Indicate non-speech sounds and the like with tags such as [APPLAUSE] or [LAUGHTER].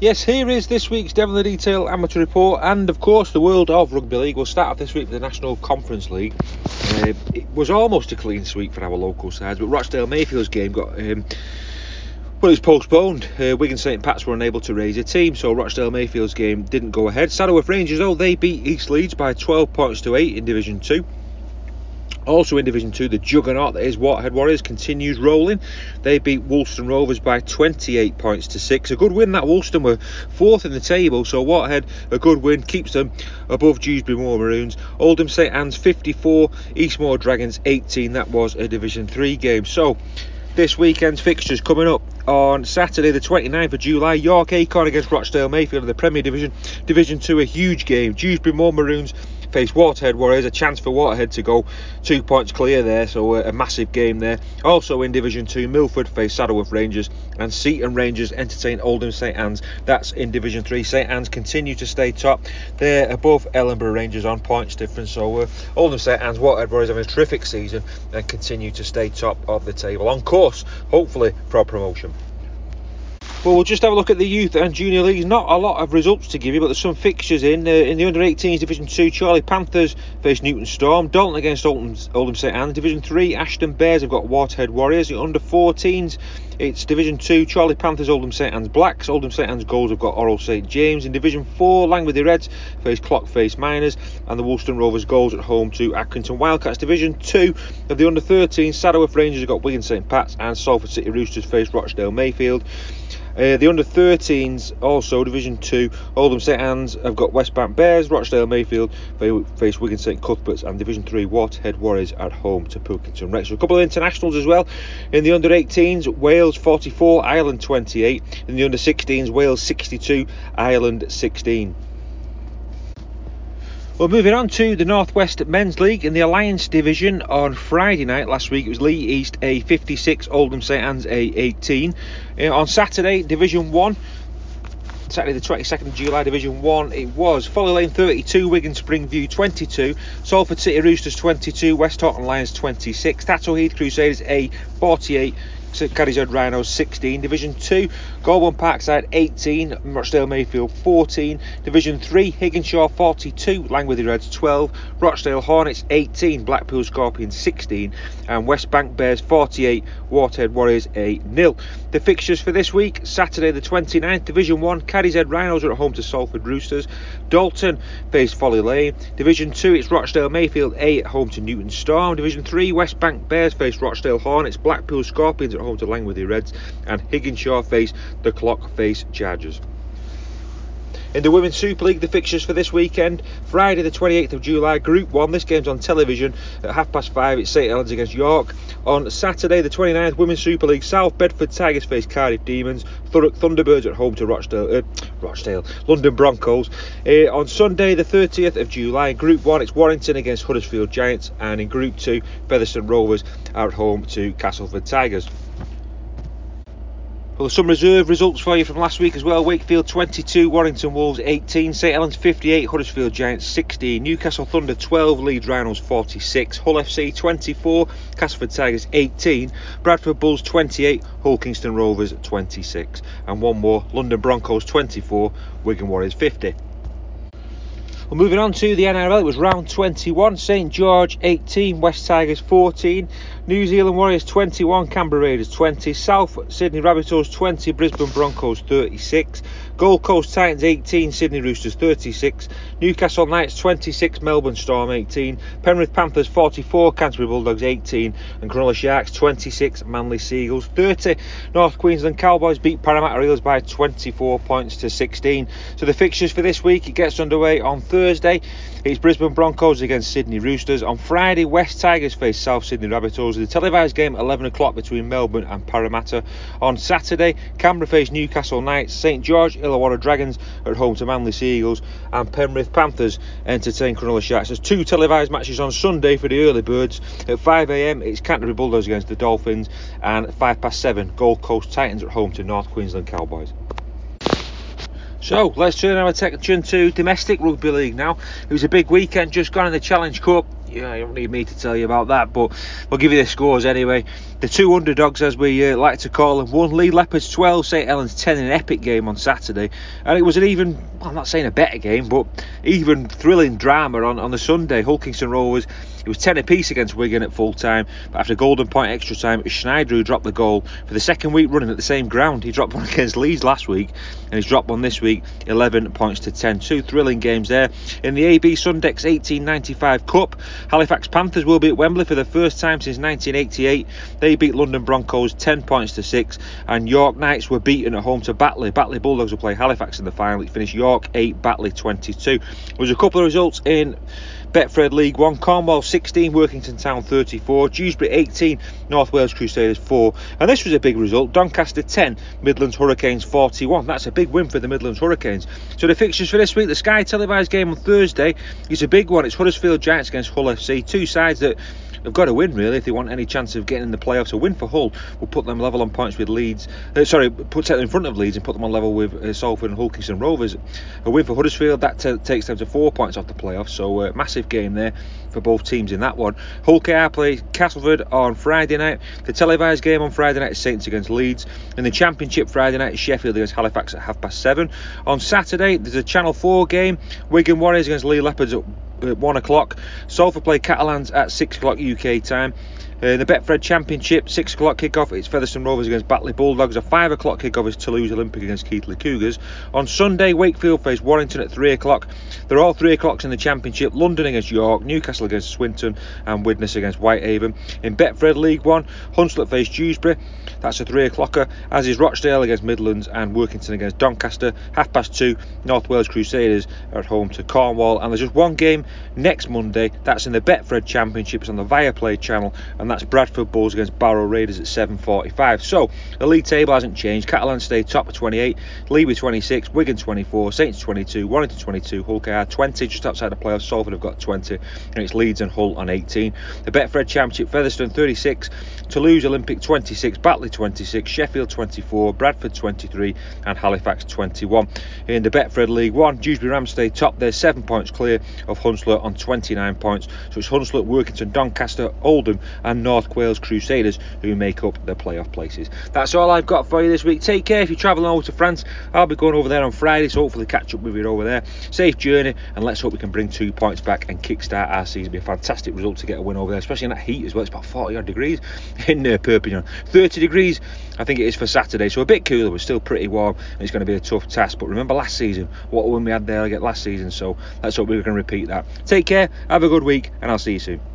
Yes, here is this week's Devon the Detail amateur report, and of course, the world of rugby league. We'll start off this week with the National Conference League. Uh, it was almost a clean sweep for our local sides, but Rochdale Mayfield's game got. Um, well, it was postponed. Uh, Wigan St Pat's were unable to raise a team, so Rochdale Mayfield's game didn't go ahead. Saddleworth Rangers, though, they beat East Leeds by 12 points to 8 in Division 2. Also in Division 2, the juggernaut that is Waterhead Warriors continues rolling. They beat Woolston Rovers by 28 points to 6. A good win that Woolston were fourth in the table, so Waterhead, a good win, keeps them above Dewsbury Moor Maroons. Oldham St Anne's 54, Eastmoor Dragons 18. That was a Division 3 game. So this weekend's fixtures coming up on Saturday the 29th of July York Acorn against Rochdale Mayfield in the Premier Division Division 2 a huge game Dewsbury Moor Maroons face Waterhead Warriors. A chance for Waterhead to go two points clear there, so a, a massive game there. Also in Division 2, Milford face Saddleworth Rangers and Seaton Rangers entertain Oldham St Anne's. That's in Division 3. St Anne's continue to stay top. They're above Ellenborough Rangers on points difference. So uh, Oldham St Anne's, Waterhead Warriors having a terrific season and continue to stay top of the table. On course, hopefully, for promotion. Well, we'll just have a look at the youth and junior leagues. Not a lot of results to give you, but there's some fixtures in. Uh, in the under 18s Division 2, Chorley Panthers face Newton Storm. Dalton against Oldham, Oldham St Anne. Division 3, Ashton Bears have got Waterhead Warriors. The under 14s, it's Division 2, Chorley Panthers, Oldham St Anne's Blacks. Oldham St Anne's Goals have got Orrell St James. In Division 4, Langworthy Reds face Clockface Miners. And the Woolston Rovers Goals at home to Accrington Wildcats. Division 2 of the under 13s, Saddleworth Rangers have got Wigan St Pat's. And Salford City Roosters face Rochdale Mayfield. Uh, the under 13s also Division 2 Oldham St Anne's have got West Bank Bears, Rochdale Mayfield face Wigan St Cuthberts and Division 3 Waterhead Warriors at home to Pilkington Recs. So a couple of internationals as well in the under 18s Wales 44 Ireland 28 in the under 16s Wales 62 Ireland 16. Well, moving on to the Northwest Men's League in the Alliance Division on Friday night last week, it was Leigh East A 56, Oldham St Anne's A 18. Uh, on Saturday, Division 1, Saturday the 22nd of July, Division 1, it was Folly Lane 32, Wigan Springview 22, Salford City Roosters 22, Westhoughton Lions 26, Thatto Heath Crusaders A 48, Cadishead Rhinos 16, Division 2, Golborne Parkside 18, Rochdale Mayfield 14, Division 3, Higginshaw 42, Langworthy Reds 12, Rochdale Hornets 18, Blackpool Scorpions 16, and West Bank Bears 48, Waterhead Warriors 8 0. The fixtures for this week Saturday the 29th, Division 1, Cadishead Rhinos are at home to Salford Roosters, Dalton face Folly Lane, Division 2, it's Rochdale Mayfield A at home to Newton Storm, Division 3, West Bank Bears face Rochdale Hornets, Blackpool Scorpions at home to Langworthy Reds, and Higginshaw face the Clock Face Chargers. In the Women's Super League, the fixtures for this weekend Friday, the 28th of July, Group 1. This game's on television at half past five. It's St Helens against York. On Saturday, the 29th, Women's Super League South Bedford Tigers face Cardiff Demons. Thurrock Thunderbirds at home to Rochdale, uh, Rochdale London Broncos. Uh, on Sunday, the 30th of July, in Group 1, it's Warrington against Huddersfield Giants. And in Group 2, Featherstone Rovers are at home to Castleford Tigers. Well, some reserve results for you from last week as well. Wakefield 22, Warrington Wolves 18, St Helens 58, Huddersfield Giants 16, Newcastle Thunder 12, Leeds Rhinos 46, Hull FC 24, Castleford Tigers 18, Bradford Bulls 28, Hull Kingston Rovers 26, and one more, London Broncos 24, Wigan Warriors 50. Moving on to the NRL, it was round 21. St George 18, West Tigers 14, New Zealand Warriors 21, Canberra Raiders 20, South Sydney Rabbitohs 20, Brisbane Broncos 36, Gold Coast Titans 18, Sydney Roosters 36, Newcastle Knights 26, Melbourne Storm 18, Penrith Panthers 44, Canterbury Bulldogs 18, and Cronulla Sharks 26, Manly Sea Eagles 30. North Queensland Cowboys beat Parramatta Eels by 24 points to 16. So the fixtures for this week it gets underway on Thursday. It's Brisbane Broncos against Sydney Roosters. On Friday, West Tigers face South Sydney Rabbitohs. in The televised game at 11 o'clock between Melbourne and Parramatta. On Saturday, Canberra face Newcastle Knights. St George Illawarra Dragons at home to Manly Sea Eagles. And Penrith Panthers entertain Cronulla Sharks. There's two televised matches on Sunday for the early birds. At 5am, it's Canterbury Bulldogs against the Dolphins. And at 5 past 7, Gold Coast Titans at home to North Queensland Cowboys. So let's turn our attention to domestic rugby league now. It was a big weekend just gone in the Challenge Cup. Yeah, you don't need me to tell you about that, but we'll give you the scores anyway. The two underdogs, as we uh, like to call them, won Leigh Leopards 12, St Helens 10 in an epic game on Saturday. And it was an even, well, I'm not saying a better game, but even thrilling drama on, on the Sunday. Hull Kingston Rovers it was 10 apiece against Wigan at full time, but after golden point extra time, Schneider who dropped the goal for the second week running at the same ground. He dropped one [LAUGHS] against Leeds last week, and he's dropped one this week, 11 points to 10. Two thrilling games there. In the AB Sundecks 1895 Cup, Halifax Panthers will be at Wembley for the first time since 1988. They beat London Broncos 10 points to 6, and York Knights were beaten at home to Batley. Batley Bulldogs will play Halifax in the final. It finished York 8, Batley 22. There was a couple of results in Betfred League 1, Cornwall 16, Workington Town 34, Dewsbury 18, North Wales Crusaders 4. And this was a big result, Doncaster 10, Midlands Hurricanes 41. That's a big win for the Midlands Hurricanes. So the fixtures for this week, the Sky televised game on Thursday is a big one. It's Huddersfield Giants against Hull FC, two sides that they've got to win really if they want any chance of getting in the playoffs. A win for Hull will put them level on points with Leeds. Uh, sorry, put them in front of Leeds and put them on level with uh, Salford and Hull Kingston Rovers. A win for Huddersfield that t- takes them to four points off the playoffs. So uh, massive game there for both teams in that one. Hull KR play Castleford on Friday night. The televised game on Friday night is Saints against Leeds. In the Championship Friday night is Sheffield against Halifax at half past seven. On Saturday there's a Channel 4 game. Wigan Warriors against Leigh Leopards at at one o'clock. Salford play Catalans at six o'clock UK time. Uh, the Betfred Championship, 6 o'clock kickoff, it's Featherstone Rovers against Batley Bulldogs. A 5 o'clock kickoff is Toulouse Olympique against Keighley Cougars. On Sunday, Wakefield face Warrington at 3 o'clock. They're all 3 o'clocks in the Championship. London against York, Newcastle against Swinton, and Widnes against Whitehaven. In Betfred League 1, Hunslet face Dewsbury. That's a 3 o'clocker, as is Rochdale against Midlands and Workington against Doncaster. Half past 2, North Wales Crusaders are at home to Cornwall. And there's just one game next Monday. That's in the Betfred Championship. It's on the Viaplay channel. And that's Bradford Bulls against Barrow Raiders at 7.45. So the league table hasn't changed. Catalan stay top with 28, Leigh with 26, Wigan 24, Saints 22, Warrington 22, Hull KR 20, just outside the playoffs. Salford have got 20, and it's Leeds and Hull on 18. The Betfred Championship, Featherstone 36, Toulouse Olympique 26, Batley 26, Sheffield 24, Bradford 23, and Halifax 21. In the Betfred League 1, Dewsbury Rams stay top. They're seven points clear of Hunslet on 29 points. So it's Hunslet, Workington, Doncaster, Oldham, and North Wales Crusaders who make up the playoff places. That's all I've got for you this week. Take care if you're travelling over to France. I'll be going over there on Friday, so hopefully catch up with you over there. Safe journey, and let's hope we can bring two points back and kickstart our season. It'll be a fantastic result to get a win over there, especially in that heat as well. It's about 40 odd degrees [LAUGHS] in uh, Perpignan. 30 degrees, I think it is for Saturday, so a bit cooler, but still pretty warm. And it's going to be a tough task. But remember last season, what a win we had there last season, so let's hope we can repeat that. Take care, have a good week, and I'll see you soon.